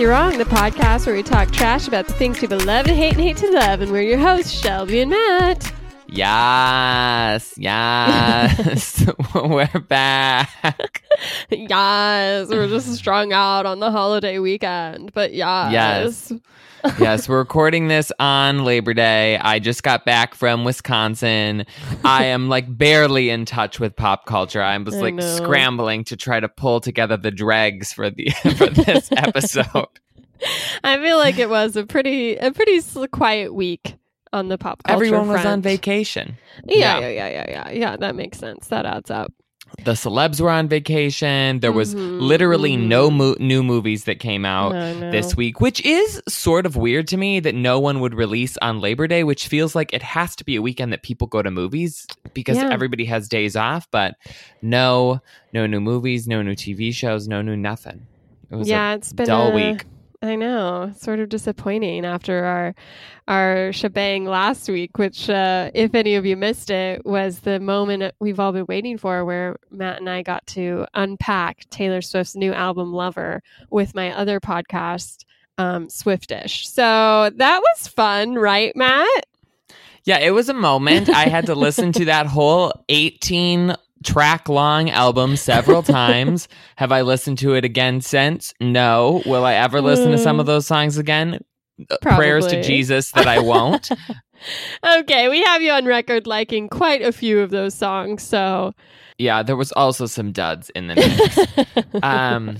You're Wrong, the podcast where we talk trash about the things people love and hate and hate to love. And we're your hosts, Shelby and Matt. Yes, yes, we're back. yes, we're just strung out on the holiday weekend. But yes. Yes. yes, we're recording this on Labor Day. I just got back from Wisconsin. I am like barely in touch with pop culture. I was I like scrambling to try to pull together the dregs for the for this episode. I feel like it was a pretty a pretty quiet week on the pop culture Everyone was on vacation. Yeah. yeah, yeah, yeah, yeah. Yeah, that makes sense. That adds up. The celebs were on vacation. There was Mhm, literally no mhm. mo- new movies that came out. I know. this week, which is sort of weird to me that no one would release on Labor Day, which feels like it has to be a weekend that people go to movies because Yeah. everybody has days off. But no, no new movies, no new TV shows, no new nothing. It was yeah, a it's been dull a- week. I know, sort of disappointing after our our shebang last week, which, uh, if any of you missed it, was the moment we've all been waiting for, where Matt and I got to unpack Taylor Swift's new album "Lover" with my other podcast, um, Swiftish. So that was fun, right, Matt? Yeah, it was a moment. I had to listen to that whole 18 track long album several times. Have I listened to it again since? No. Will I ever listen to some of those songs again? Uh, Prayers to Jesus that I won't. Okay, we have you on record liking quite a few of those songs, so. yeah, there was also some duds in the mix. um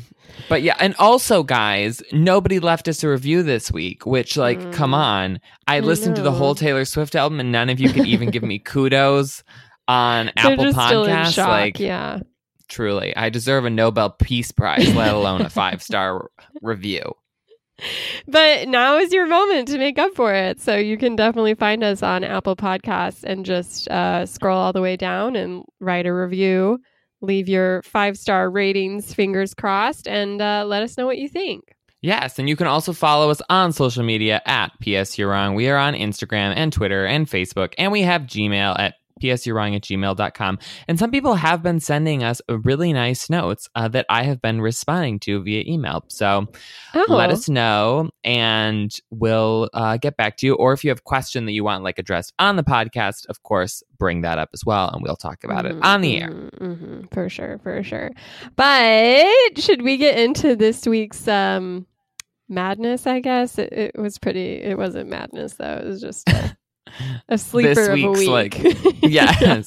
but yeah and also guys nobody left us a review this week which like Mm. come on i I listened to the whole taylor swift album and none of you could even give me kudos on apple just still in podcasts shock, like yeah. truly i deserve a nobel peace prize let alone a five star review But now is your moment to make up for it. So you can definitely find us on Apple Podcasts and just uh, scroll all the way down and write a review, leave your five star ratings, fingers crossed, and uh, let us know what you think. Yes, and you can also follow us on social media at PS You're Wrong. We are on Instagram and Twitter and Facebook, and we have Gmail at psyourwrong at gmail.com. And some people have been sending us really nice notes uh, that I have been responding to via email. So Oh, let us know, and we'll uh, get back to you. Or if you have a question that you want like addressed on the podcast, of course, bring that up as well, and we'll talk about it Mhm, on the air. mhm, mhm, for sure, for sure. But should we get into this week's um, madness? I guess it, it was pretty. It wasn't madness though. It was just a sleeper of a week's, week. like, Yes,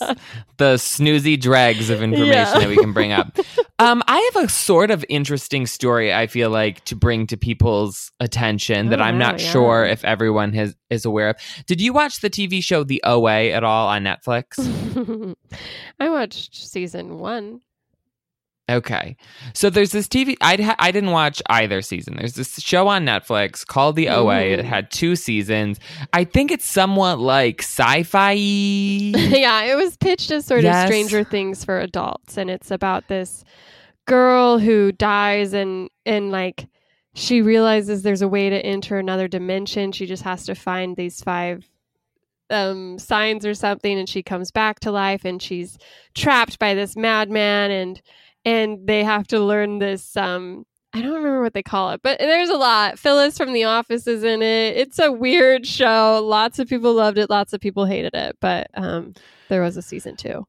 the snoozy dregs of information Yeah. that we can bring up. Um, I have a sort of interesting story. I feel like to bring to people's attention that Oh, I'm not yeah. sure if everyone has is aware of. Did you watch the TV show The OA at all on Netflix? I watched season one. Okay, so there's this TV. I ha- I didn't watch either season. There's this show on Netflix called The OA. It had two seasons. I think it's somewhat like sci-fi. yeah, it was pitched as sort Yes. of Stranger Things for adults, and it's about this girl who dies, and and like she realizes there's a way to enter another dimension. She just has to find these five um signs or something and she comes back to life and she's trapped by this madman and and they have to learn this um I don't remember what they call it, but there's a lot. Phyllis from The Office is in it. It's a weird show. Lots of people loved it. Lots of people hated it. But um, there was a season two.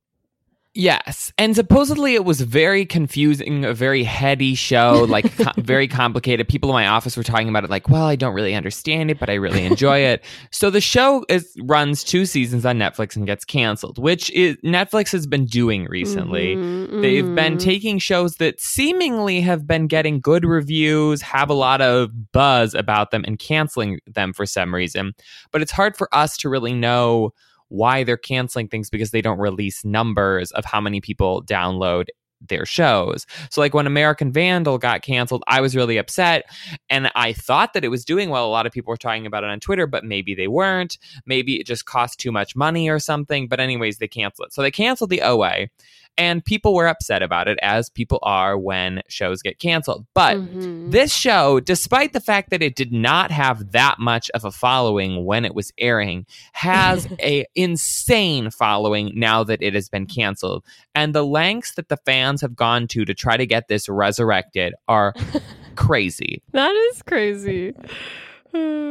Yes, and supposedly it was very confusing, a very heady show, like co- very complicated. People in my office were talking about it, like, "Well, I don't really understand it, but I really enjoy it." So the show is runs two seasons on Netflix and gets canceled, which is Netflix has been doing recently. Mhm, They've been mhm. taking shows that seemingly have been getting good reviews, have a lot of buzz about them, and canceling them for some reason. But it's hard for us to really know why they're canceling things because they don't release numbers of how many people download their shows. So like when American Vandal got canceled, I was really upset and I thought that it was doing well. A lot of people were talking about it on Twitter, but maybe they weren't. Maybe it just cost too much money or something, but anyways, they canceled it. So they canceled the OA and people were upset about it as people are when shows get canceled. But Mhm. this show, despite the fact that it did not have that much of a following when it was airing, has a insane following now that it has been canceled. And the lengths that the fans have gone to to try to get this resurrected are crazy. That is crazy.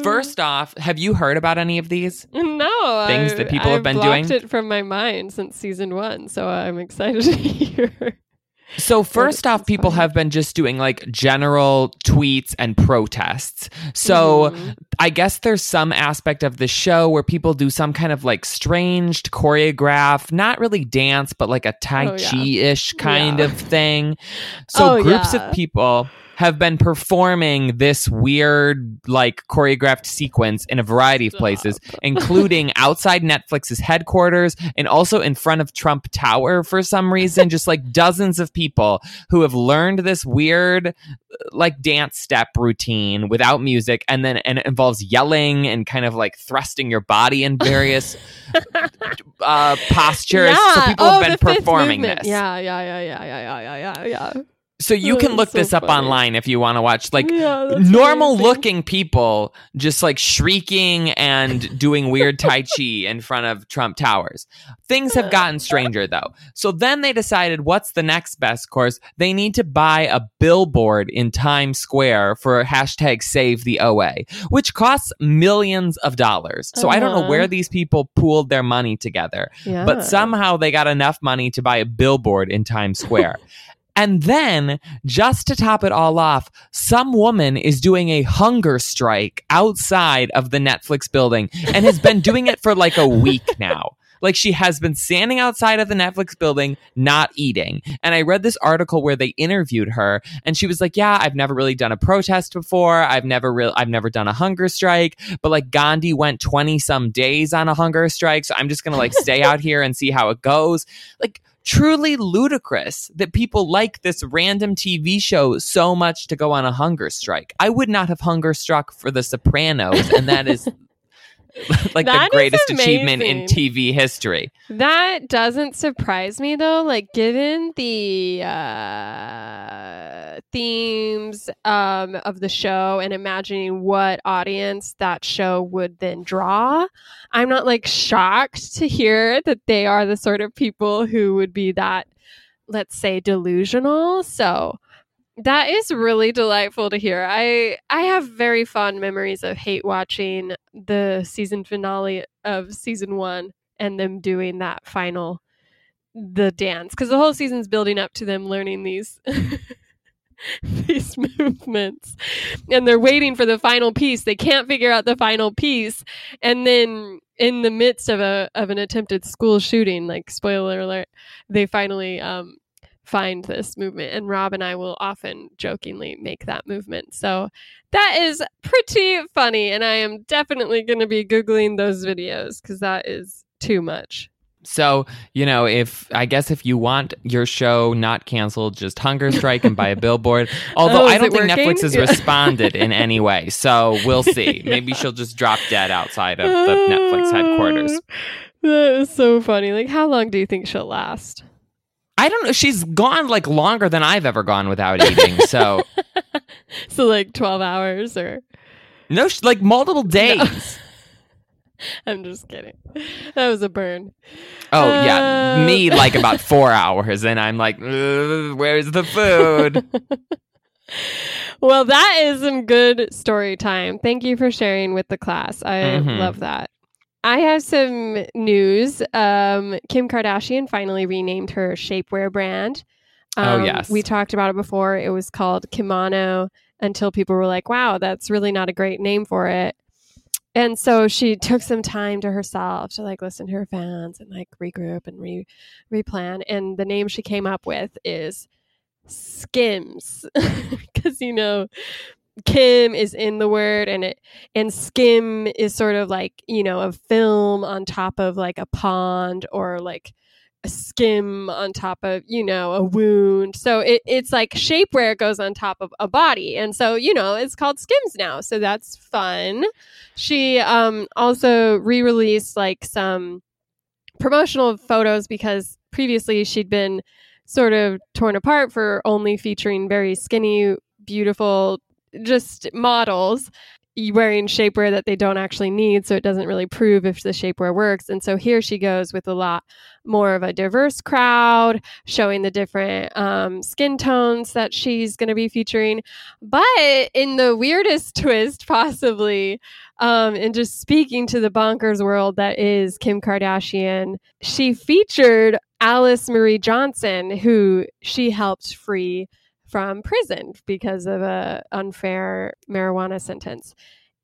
First off, have you heard about any of these? no Things I- that people have I've been blocked doing? it from my mind since season one, so I'm excited to hear. So first off, people have been just doing like general tweets and protests. So Mhm. I guess there's some aspect of the show where people do some kind of like strange choreograph, not really dance, but like a Tai Oh, yeah. Chi ish kind Yeah. of thing. So Oh, groups yeah. of people have been performing this weird, like choreographed sequence in a variety of places, Stop. including outside Netflix's headquarters and also in front of Trump Tower for some reason. just like dozens of people who have learned this weird, uh, like dance step routine without music, and then and it involves yelling and kind of like thrusting your body in various uh, postures. So people oh, have been performing this. Yeah, yeah, yeah, yeah, yeah, yeah, yeah, yeah. So you Oh, can look so this up funny. online if you want to watch like Yeah, normal looking people just like shrieking and doing weird tai chi in front of Trump Towers. Things have gotten stranger though. So then they decided what's the next best course? They need to buy a billboard in Times Square for hashtag save the OA, which costs millions of dollars. So I don't know Uh-huh. where these people pooled their money together Yeah. but somehow they got enough money to buy a billboard in Times Square. and then, just to top it all off, some woman is doing a hunger strike outside of the Netflix building and has been doing it for like a week now. Like she has been standing outside of the Netflix building, not eating. And I read this article where they interviewed her, and she was like, "Yeah, I've never really done a protest before. I've never really, I've never done a hunger strike. But like Gandhi went twenty some days on a hunger strike, so I'm just gonna like stay out here and see how it goes." Like truly ludicrous that people like this random TV show so much to go on a hunger strike. I would not have hunger struck for The Sopranos, and that is. like That the greatest achievement in. TV history. That doesn't surprise me though. Like given the uh, themes um, of the show and imagining what audience that show would then draw, I'm not like shocked to hear that they are the sort of people who would be that, let's say, delusional. So that is really delightful to hear. I I have very fond memories of hate watching the season finale of season one and them doing that final the dance because the whole season's building up to them learning these these movements. And they're waiting for the final piece. They can't figure out the final piece. And then in the midst of a of an attempted school shooting like spoiler alert they finally um find this movement and rob and i will often jokingly make that movement so that is pretty funny and i am definitely going to be googling those videos because that is too much So, you know, if I guess if you want your show not canceled, just hunger strike and buy a billboard. Although Oh, I don't think working? Netflix has Yeah. responded in any way. So we'll see. Maybe she'll just drop dead outside of the Netflix headquarters. That is so funny. Like, how long do you think she'll last? I don't know. She's gone like longer than I've ever gone without eating. So, So, like, 12 hours or. no, sh- like multiple days. I'm just kidding. That was a burn. Oh, yeah. Uh, Me, like about four hours. And I'm like, where's the food? well, that is some good story time. Thank you for sharing with the class. I Mhm. love that. I have some news. Um, Kim Kardashian finally renamed her shapewear brand. Oh, Um, yes. We talked about it before. It was called Kimono until people were like, wow, that's really not a great name for it. And so she took some time to herself to like listen to her fans and like regroup and re replan. And the name she came up with is Skims. Because you know, Kim is in the word and it and skim is sort of like, you know, a film on top of like a pond or like a skim on top of, you know, a wound. So it, it's like shapewear goes on top of a body. And so, you know, it's called skims now. So that's fun. She um also re-released like some promotional photos because previously she'd been sort of torn apart for only featuring very skinny, beautiful, just models. wearing shapewear that they don't actually need. So it doesn't really prove if the shapewear works. And so here she goes with a lot more of a diverse crowd, showing the different um, skin tones that she's going to be featuring. But in the weirdest twist, possibly, um, and just speaking to the bonkers world that is Kim Kardashian, she featured Alice Marie Johnson, who she helped free from prison because of a unfair marijuana sentence.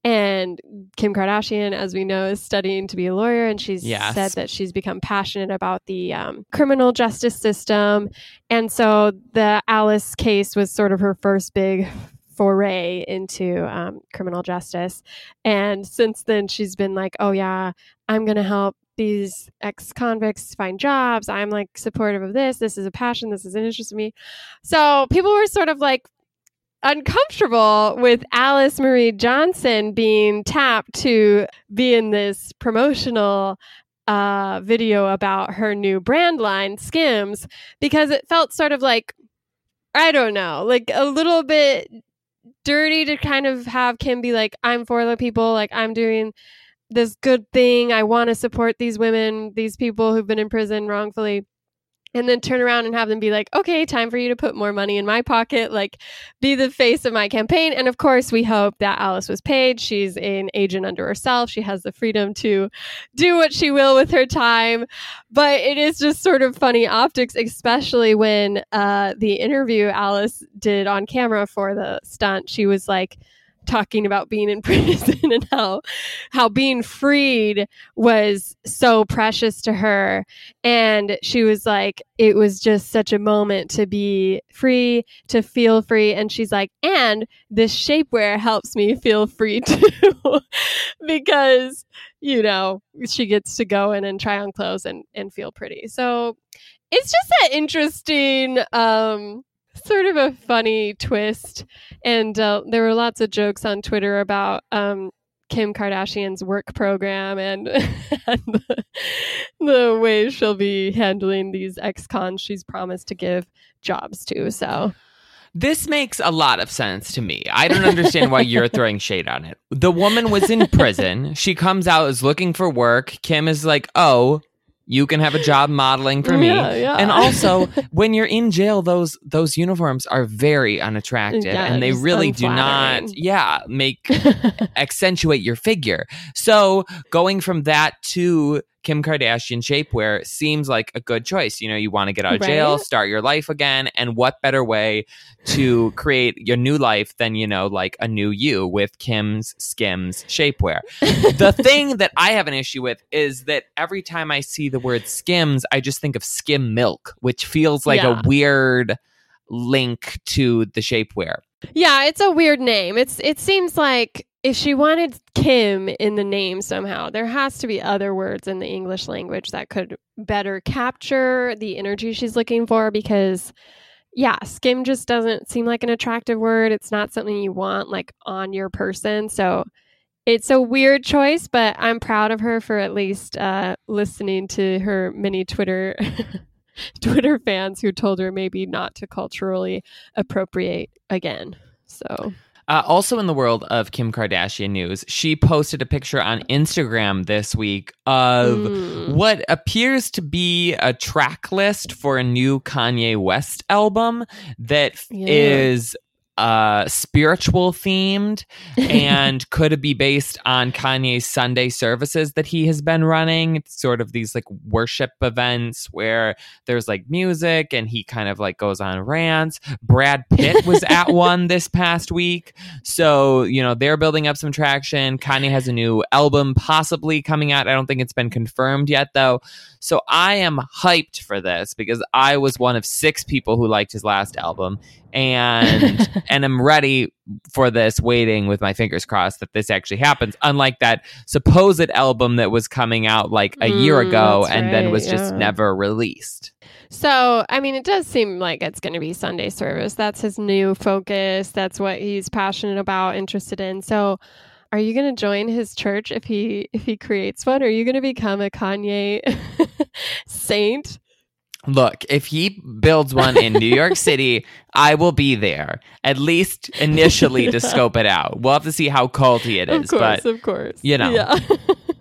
And Kim Kardashian, as we know, is studying to be a lawyer, and she's Yes. said that she's become passionate about the um, criminal justice system. And so the Alice case was sort of her first big foray into um, criminal justice. And since then, she's been like, oh, yeah, I'm going to help these ex convicts find jobs. I'm like supportive of this. This is a passion. This is an interest to me. So people were sort of like uncomfortable with Alice Marie Johnson being tapped to be in this promotional uh, video about her new brand line, Skims, because it felt sort of like, I don't know, like a little bit dirty to kind of have Kim be like, I'm for the people, like I'm doing this good thing. I want to support these women, these people who've been in prison wrongfully. And then turn around and have them be like, okay, time for you to put more money in my pocket, like be the face of my campaign. And of course, we hope that Alice was paid. She's an agent under herself. She has the freedom to do what she will with her time. But it is just sort of funny optics, especially when uh, the interview Alice did on camera for the stunt. She was like, talking about being in prison and how how being freed was so precious to her. And she was like it was just such a moment to be free to feel free. And she's like and this shapewear helps me feel free too because you know she gets to go in and try on clothes and and feel pretty. So it's just an interesting um sort of a funny twist. And uh, there were lots of jokes on Twitter about um, Kim Kardashian's work program and, and the, the way she'll be handling these ex cons she's promised to give jobs to. So. This makes a lot of sense to me. I don't understand why you're throwing shade on it. The woman was in prison. She comes out is looking for work. Kim is like, "Oh, you can have a job modeling for me." Yeah, yeah. And also, when you're in jail, those those uniforms are very unattractive, Yeah, and they really do not, yeah, make accentuate your figure. So going from that to Kim Kardashian shapewear seems like a good choice. You know, you want to get out of jail, start your life again, and what better way to create your new life than you know, like a new you with Kim's Skims shapewear. the thing that I have an issue with is that every time I see the word Skims, I just think of skim milk, which feels like Yeah. a weird link to the shapewear. Yeah, it's a weird name. It's it seems like if she wanted Kim in the name somehow, there has to be other words in the English language that could better capture the energy she's looking for because yeah, skim just doesn't seem like an attractive word. It's not something you want like on your person. So it's a weird choice, but I'm proud of her for at least uh, listening to her many Twitter Twitter fans who told her maybe not to culturally appropriate again. So Uh, also, in the world of Kim Kardashian news, she posted a picture on Instagram this week of Mm. what appears to be a track list for a new Kanye West album that Yeah. is uh spiritual themed and could be based on Kanye's Sunday services that he has been running. It's sort of these like worship events where there's like music and he kind of like goes on rants. Brad Pitt was at one this past week. So, you know, they're building up some traction. Kanye has a new album possibly coming out. I don't think it's been confirmed yet though. So I am hyped for this because I was one of six people who liked his last album and and I'm ready for this waiting with my fingers crossed that this actually happens unlike that supposed album that was coming out like a year Mm, ago that's and then right, was just yeah. never released. So, I mean, it does seem like it's going to be Sunday service. That's his new focus. That's what he's passionate about, interested in. So, are you going to join his church if he if he creates one? Are you going to become a Kanye saint? Look, if he builds one in New York City, I will be there at least initially to scope it out. We'll have to see how culty it Of course, but of course. you know. Yeah.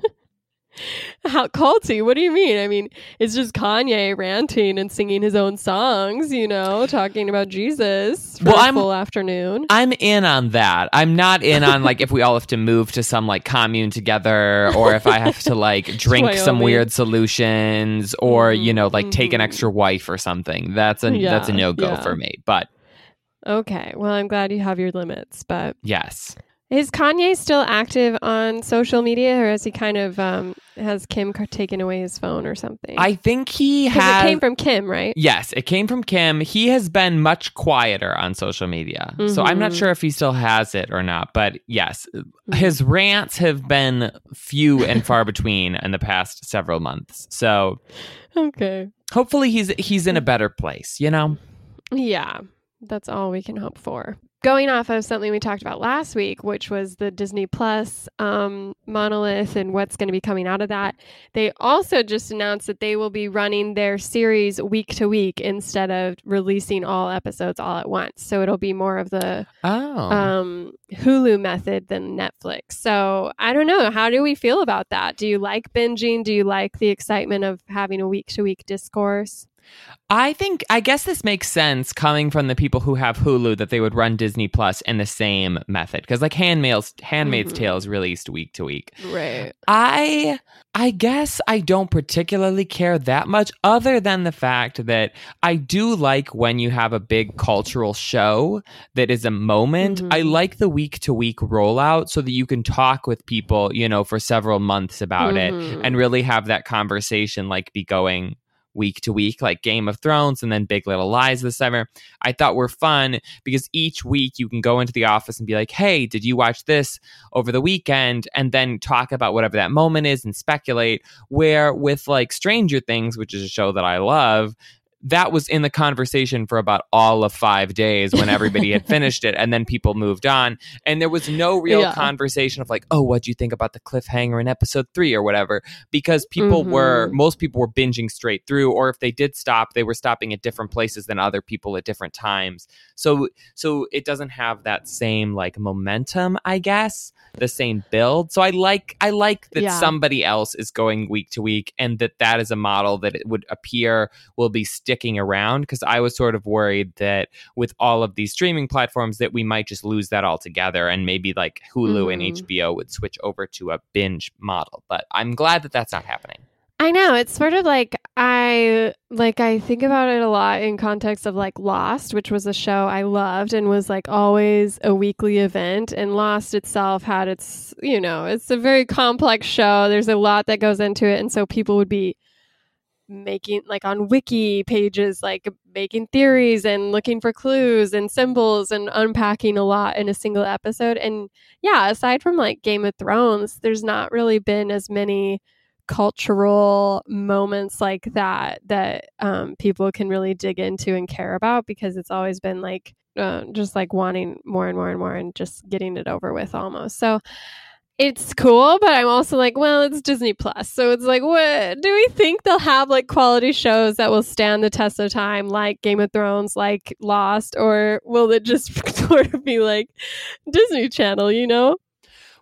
How culty? What do you mean? I mean, it's just Kanye ranting and singing his own songs, you know, talking about Jesus for Well, a I'm- full afternoon. I'm in on that. I'm not in on like if we all have to move to some like commune together or if I have to like drink some weird solutions or you know like take an Mhm. extra wife or something. That's a that's a no go yeah. for me. But Okay. Well, I'm glad you have your limits, but yes. Is Kanye still active on social media or has he kind of um has Kim taken away his phone or something? I think he has it came from Kim, right? Yes, it came from Kim. He has been much quieter on social media. So I'm not Mhm. sure if he still has it or not, but yes, Mm-hmm. his rants have been few and far between in the past several months. So Okay. hopefully he's he's in a better place, you know? Yeah, that's all we can hope for. Going off of something we talked about last week, which was the Disney Plus um, monolith and what's going to be coming out of that, they also just announced that they will be running their series week to week instead of releasing all episodes all at once. So it'll be more of the Oh. um, Hulu method than Netflix. So I don't know. How do we feel about that? Do you like binging? Do you like the excitement of having a week to week discourse? I think I guess this makes sense coming from the people who have Hulu that they would run Disney Plus in the same method because like Handmaid's Handmaid's Mhm. Tale is released week to week. Right. I I guess I don't particularly care that much other than the fact that I do like when you have a big cultural show that is a moment. Mhm. I like the week to week rollout so that you can talk with people, you know, for several months about it Mhm. and really have that conversation like be going week to week like Game of Thrones and then Big Little Lies this summer. I thought were fun because each week you can go into the office and be like, "Hey, did you watch this over the weekend?" and then talk about whatever that moment is and speculate. Where with like Stranger Things, which is a show that I love, that was in the conversation for about all of five days when everybody had finished it and then people moved on and there was no real Yeah. conversation of like oh what do you think about the cliffhanger in episode three or whatever because people were Mhm. most people were binging straight through or if they did stop they were stopping at different places than other people at different times so so it doesn't have that same like momentum i guess the same build so i like i like that Yeah. somebody else is going week to week and that that is a model that it would appear will be sticking around because i was sort of worried that with all of these streaming platforms that we might just lose that altogether and maybe like hulu and Mhm. hbo would switch over to a binge model but i'm glad that that's not happening I know it's sort of like I like I think about it a lot in context of like Lost, which was a show I loved and was like always a weekly event. And Lost itself had its, you know, it's a very complex show. There's a lot that goes into it, and so people would be making like on wiki pages like making theories and looking for clues and symbols and unpacking a lot in a single episode. And yeah aside from like game of thrones there's not really been as many cultural moments like that that um, people can really dig into and care about because it's always been like uh, just like wanting more and more and more and just getting it over with almost. So it's cool but i'm also like well it's disney plus so it's like what do we think they'll have like quality shows that will stand the test of time like game of thrones like lost or will it just sort of be like disney channel you know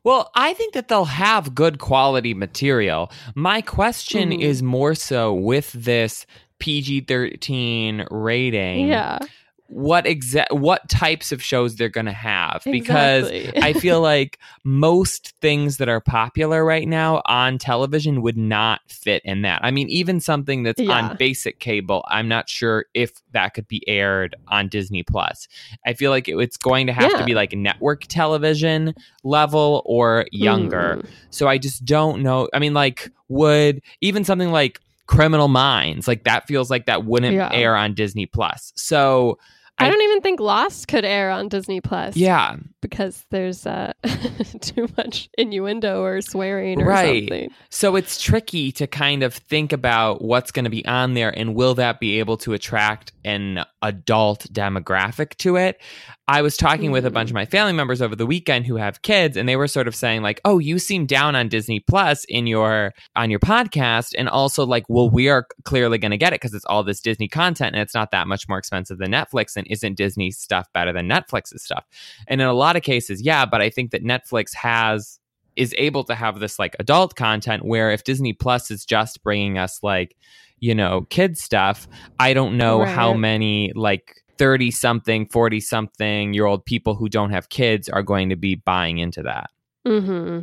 Well, I think that they'll have good quality material. My question Mhm. is more so with this PG 13 rating. yeah What exact what types of shows they're going to have because exactly. I feel like most things that are popular right now on television would not fit in that. I mean, even something that's Yeah. on basic cable, I'm not sure if that could be aired on Disney Plus. I feel like it- it's going to have to be like network television level or younger. Mm. So I just don't know. I mean, like, would even something like Criminal Minds, like that feels like that wouldn't Yeah. air on Disney Plus. So I, I- don't even think Lost could air on Disney Plus. Yeah. because there's uh, too much innuendo or swearing or Right. something. So it's tricky to kind of think about what's going to be on there and will that be able to attract an adult demographic to it. I was talking with a bunch of my family members over the weekend who have kids and they were sort of saying like, "Oh, you seem down on Disney Plus in your on your podcast." And also like, "Well, we are clearly going to get it because it's all this Disney content and it's not that much more expensive than Netflix and isn't Disney stuff better than Netflix's stuff?" And in a lot of cases, yeah, but I think that Netflix has is able to have this like adult content where if Disney Plus is just bringing us like, you know, kid stuff, I don't know how many like 30 something, 40 something year old people who don't have kids are going to be buying into that. hmm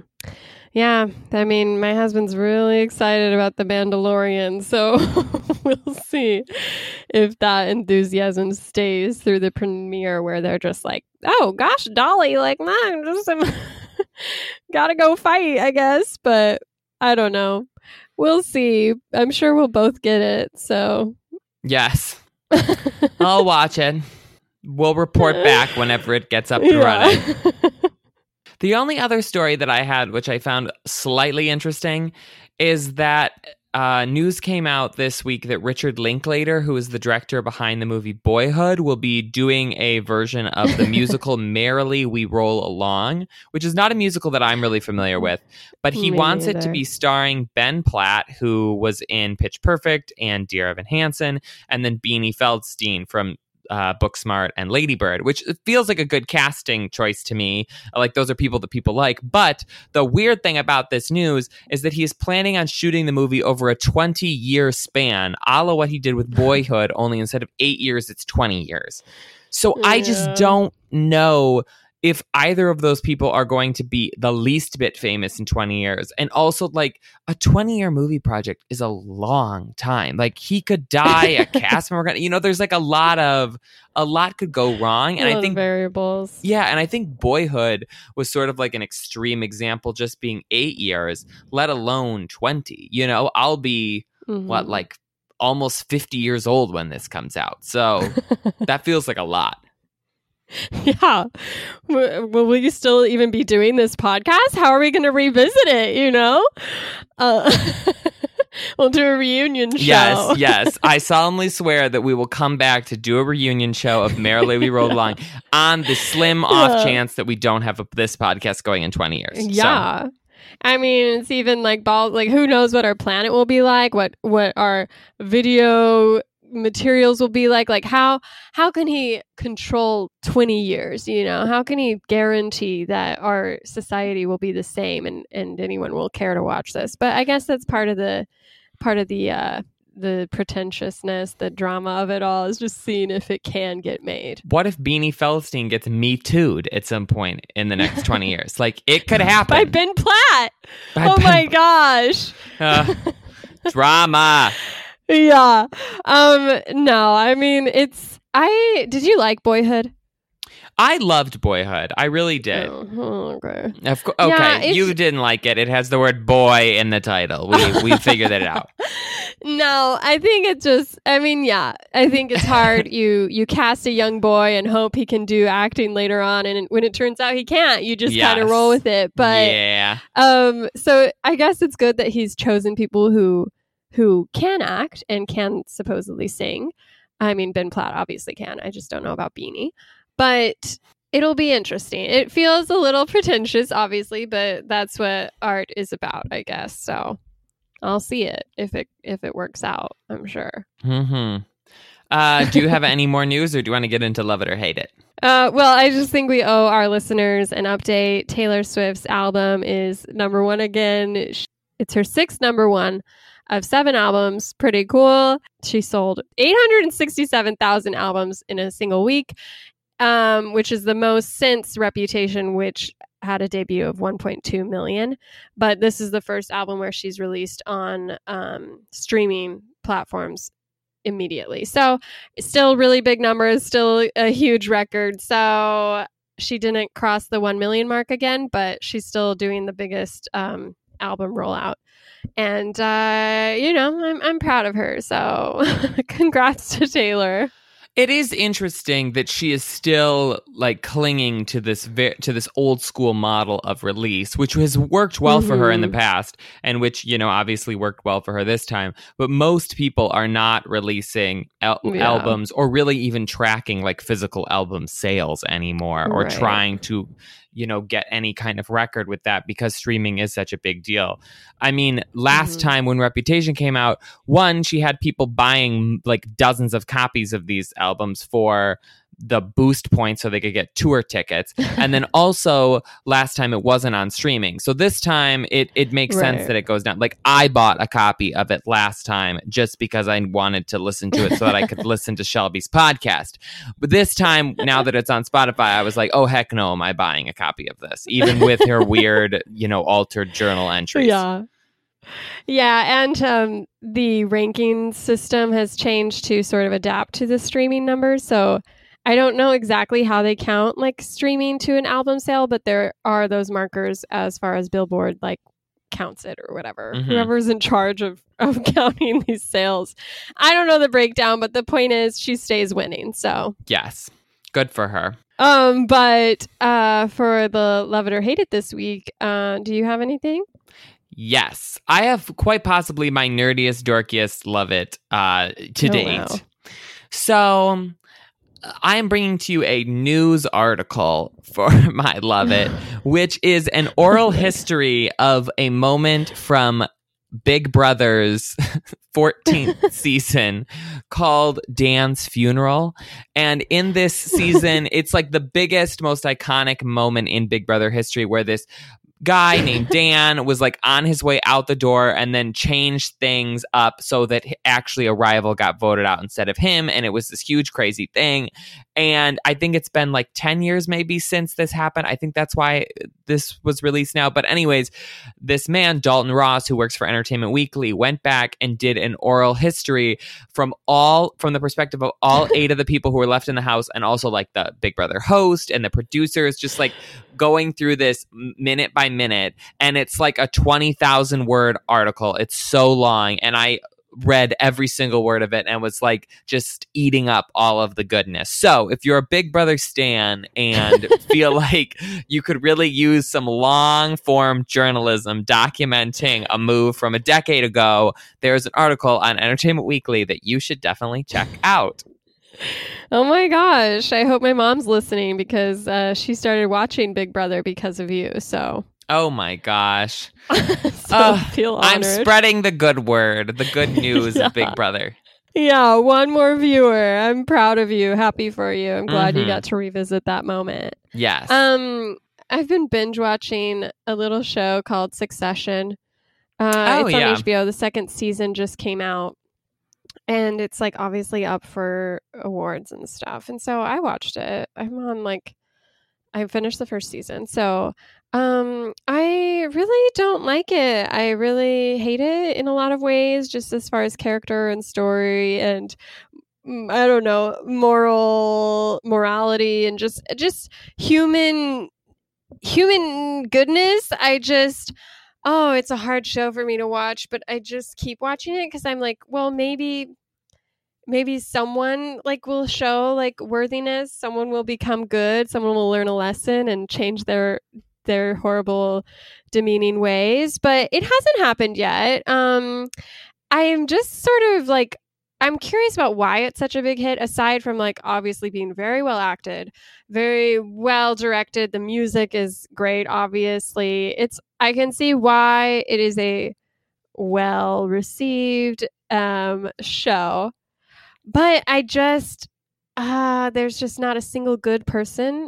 Yeah, I mean, my husband's really excited about the Mandalorian, so we'll see if that enthusiasm stays through the premiere, where they're just like, "Oh gosh, Dolly, like, man, just gotta go fight, I guess." But I don't know. We'll see. I'm sure we'll both get it. So Yes, I'll watch it. We'll report back whenever it gets up and running. The only other story that I had, which I found slightly interesting, is that uh, news came out this week that Richard Linklater, who is the director behind the movie Boyhood, will be doing a version of the musical Merrily We Roll Along, which is not a musical that I'm really familiar with, but he Me wants it to be starring Ben Platt, who was in Pitch Perfect and Dear Evan Hansen, and then Beanie Feldstein from uh, Booksmart and Ladybird, which feels like a good casting choice to me. Like those are people that people like. But the weird thing about this news is that he is planning on shooting the movie over a 20 year span, a la what he did with Boyhood, only instead of eight years, it's 20 years. So I just don't know if either of those people are going to be the least bit famous in 20 years. And also, like, a 20 year movie project is a long time. Like, he could die, a cast member, you know, there's like a lot of, a lot could go wrong. And I think variables. yeah, and I think Boyhood was sort of like an extreme example, just being eight years, let alone 20. You know, I'll be, what, Mhm. like almost 50 years old when this comes out. So that feels like a lot. Yeah. W- Will you still even be doing this podcast? How are we going to revisit it? You know? Uh, we'll do a reunion show. Yes, yes. I solemnly swear that we will come back to do a reunion show of Merrily We Rolled Along on the slim off Yeah. chance that we don't have a, this podcast going in 20 years. So, Yeah. I mean, it's even like ball like who knows what our planet will be like, what what our video materials will be like like how how can he control 20 years you know how can he guarantee that our society will be the same and and anyone will care to watch this but i guess that's part of the part of the uh the pretentiousness the drama of it all is just seeing if it can get made what if Beanie Feldstein gets me too'd at some point in the next 20 years? Like, it could happen. by ben platt By oh Ben- my gosh Uh, drama. Yeah. Um no, I mean it's I did you like Boyhood? I loved Boyhood. I really did. Oh, okay. Of course. Yeah, Okay, it's- you didn't like it. It has the word boy in the title. We we figured it out. no, I think it just I mean, yeah, I think it's hard you you cast a young boy and hope he can do acting later on and when it turns out he can't, you just kind of roll with it. But yeah, um so I guess it's good that he's chosen people who who can act and can supposedly sing. I mean Ben Platt obviously can. I just don't know about Beanie. But it'll be interesting. It feels a little pretentious obviously, but that's what art is about, I guess. So I'll see it if it if it works out, I'm sure. hmm Uh, do you have any more news, or do you want to get into love it or hate it? Uh, well, I just think we owe our listeners an update. Taylor Swift's album is number one again. It's her sixth number one of seven albums. Pretty cool. She sold 867,000 albums in a single week, um, which is the most since Reputation, which had a debut of 1.2 million. But this is the first album where she's released on um, streaming platforms immediately. So still really big numbers, still a huge record. So she didn't cross the 1 million mark again, but she's still doing the biggest um, album rollout. And, uh, you know, I'm, I'm proud of her. So congrats to Taylor. It is interesting that she is still like clinging to this ve- to this old school model of release, which has worked well for her in the Mhm. past, and which you know obviously worked well for her this time. But most people are not releasing al- Yeah. albums or really even tracking like physical album sales anymore, or Right. trying to you know get any kind of record with that because streaming is such a big deal. I mean, last Mhm. time when Reputation came out, one she had people buying like dozens of copies of these albums for the boost points so they could get tour tickets. And then also last time it wasn't on streaming. So this time it it makes sense that it goes down. Like i bought a copy of it last time just because i wanted to listen to it so that i could listen to shelby's podcast. But this time now that it's on spotify i was like oh heck no am i buying a copy of this? Even with her weird you know altered journal entries. Yeah. Yeah, and um, the ranking system has changed to sort of adapt to the streaming numbers. So I don't know exactly how they count like streaming to an album sale, but there are those markers as far as Billboard like counts it or whatever. Mhm. Whoever's in charge of, of counting these sales. I don't know the breakdown, but the point is she stays winning. So yes good for her um, but uh for the love it or hate it this week, uh, do you have anything? Yes, I have quite possibly my nerdiest, dorkiest love it uh, to Oh, date. wow. So I am bringing to you a news article for my love it, which is an oral history of a moment from Big Brother's 14th season called Dan's Funeral. And in this season, it's like the biggest, most iconic moment in Big Brother history where this guy named Dan was like on his way out the door and then changed things up so that actually a rival got voted out instead of him. And it was this huge, crazy thing. And I think it's been like 10 years maybe since this happened. I think that's why this was released now. But, anyways, this man, Dalton Ross, who works for Entertainment Weekly, went back and did an oral history from all, from the perspective of all eight of the people who were left in the house and also like the Big Brother host and the producers, just like going through this minute by minute. And it's like a 20,000 word article. It's so long. And I, read every single word of it and was like just eating up all of the goodness. So, if you're a Big Brother stan and feel like you could really use some long form journalism documenting a move from a decade ago, there's an article on Entertainment Weekly that you should definitely check out. Oh my gosh. I hope my mom's listening because uh, she started watching Big Brother because of you. So, Oh my gosh. so Uh, feel honored. I'm spreading the good word, the good news of Big Brother. yeah, one more viewer. I'm proud of you. Happy for you. I'm glad you Mhm. got to revisit that moment. Yes. Um, I've been binge watching a little show called Succession. Uh, Oh, it's on yeah. HBO. The second season just came out, and it's like obviously up for awards and stuff. And so I watched it. I'm on like, I finished the first season. So, um, I really don't like it. I really hate it in a lot of ways, just as far as character and story and mm, I don't know, moral morality and just just human human goodness. I just oh, it's a hard show for me to watch, but I just keep watching it cuz I'm like, well, maybe maybe someone like will show like worthiness, someone will become good, someone will learn a lesson and change their their horrible demeaning ways, but it hasn't happened yet. Um I am just sort of like I'm curious about why it's such a big hit, aside from like obviously being very well acted, very well directed. The music is great, obviously. It's I can see why it is a well received um show. But I just uh there's just not a single good person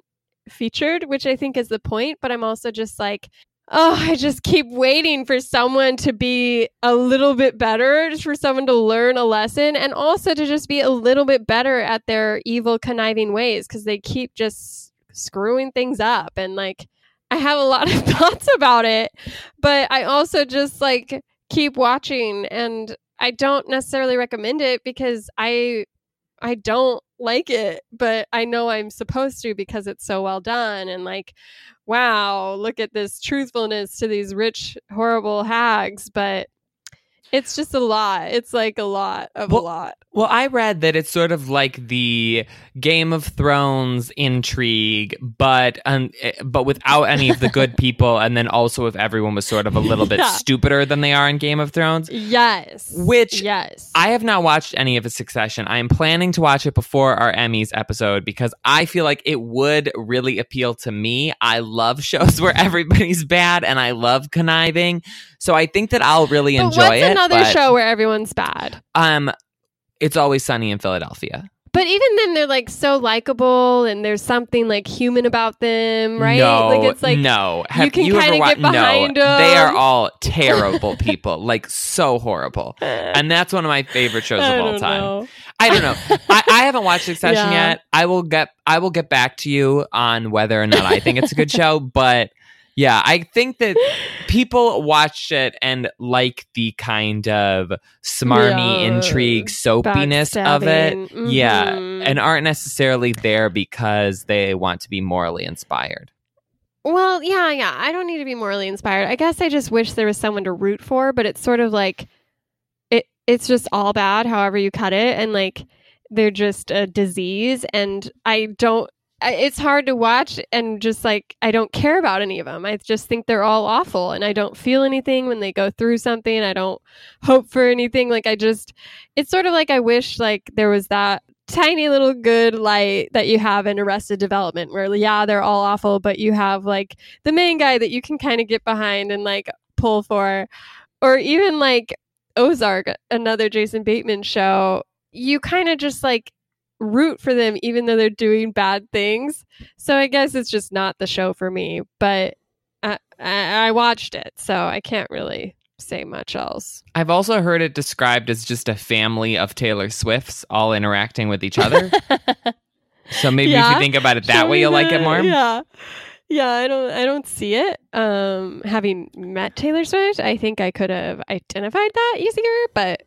featured, which I think is the point, but I'm also just like Oh, I just keep waiting for someone to be a little bit better, just for someone to learn a lesson, and also to just be a little bit better at their evil, conniving ways because they keep just screwing things up. And like, I have a lot of thoughts about it, but I also just like keep watching, and I don't necessarily recommend it because I I don't like it, but I know I'm supposed to because it's so well done and like wow, look at this truthfulness to these rich horrible hags, but it's just a lot. It's like a lot of Well, a lot. Well, I read that it's sort of like the Game of Thrones intrigue, but um, eh, but without any of the good people, and then also if everyone was sort of a little bit Yeah. stupider than they are in Game of Thrones. Yes. Which yes. I have not watched any of a Succession. I am planning to watch it before our Emmys episode because I feel like it would really appeal to me. I love shows where everybody's bad and I love conniving. So I think that I'll really but enjoy what's it. another but, show where everyone's bad? Um, it's always sunny in Philadelphia. But even then, they're like so likable, and there's something like human about them, right? No, like it's like no. Have can you ever kinda wa- get behind No, they are all terrible people, like so horrible. And that's one of my favorite shows I of all time. know. I don't know. I, I haven't watched Succession Yeah. yet. I will get I will get back to you on whether or not I think it's a good show. But yeah, I think that people watch it and like the kind of smarmy Yeah. intrigue soapiness of it. Backstabbing. Yeah. Mm-hmm. And aren't necessarily there because they want to be morally inspired. Well, yeah, yeah. I don't need to be morally inspired. I guess I just wish there was someone to root for, but it's sort of like it it's just all bad however you cut it and like they're just a disease and I don't it's hard to watch and just like I don't care about any of them. I just think they're all awful and I don't feel anything when they go through something. I don't hope for anything. Like I just it's sort of like I wish like there was that tiny little good light that you have in Arrested Development where yeah, they're all awful, but you have like the main guy that you can kind of get behind and like pull for or even like Ozark, another Jason Bateman show, you kind of just like root for them even though they're doing bad things. So I guess it's just not the show for me, but I, I, I watched it, so I can't really say much else. I've also heard it described as just a family of Taylor Swifts all interacting with each other. so maybe if you think about it that way, you'll like it more. Yeah. Yeah, I don't I don't see it. Um having met Taylor Swift, I think I could have identified that easier, but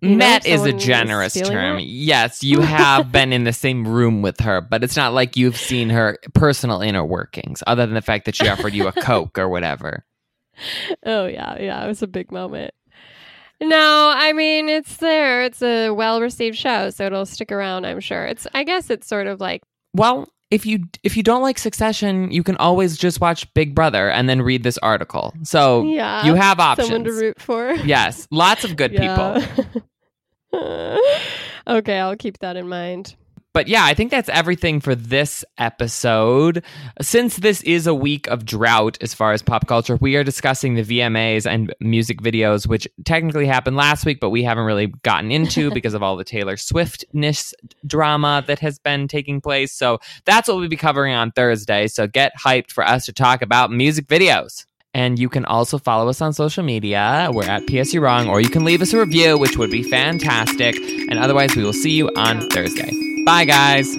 you Met is a generous term. that. Yes, you have been in the same room with her, but it's not like you've seen her personal inner workings, other than the fact that she offered you a Coke or whatever. Oh yeah, yeah, it was a big moment. No, I mean it's there. It's a well-received show, so it'll stick around. I'm sure. It's. I guess it's sort of like Well, if you if you don't like Succession, you can always just watch Big Brother and then read this article. So yeah, you have options. someone to root for. Yes, lots of good people. people. okay, I'll keep that in mind. But yeah, I think that's everything for this episode. Since this is a week of drought as far as pop culture, we are discussing the VMAs and music videos, which technically happened last week, but we haven't really gotten into because of all the Taylor Swiftness drama that has been taking place. So that's what we'll be covering on Thursday. So get hyped for us to talk about music videos. And you can also follow us on social media. We're at PSU Wrong, or you can leave us a review, which would be fantastic. And otherwise, we will see you on Thursday. Bye, guys.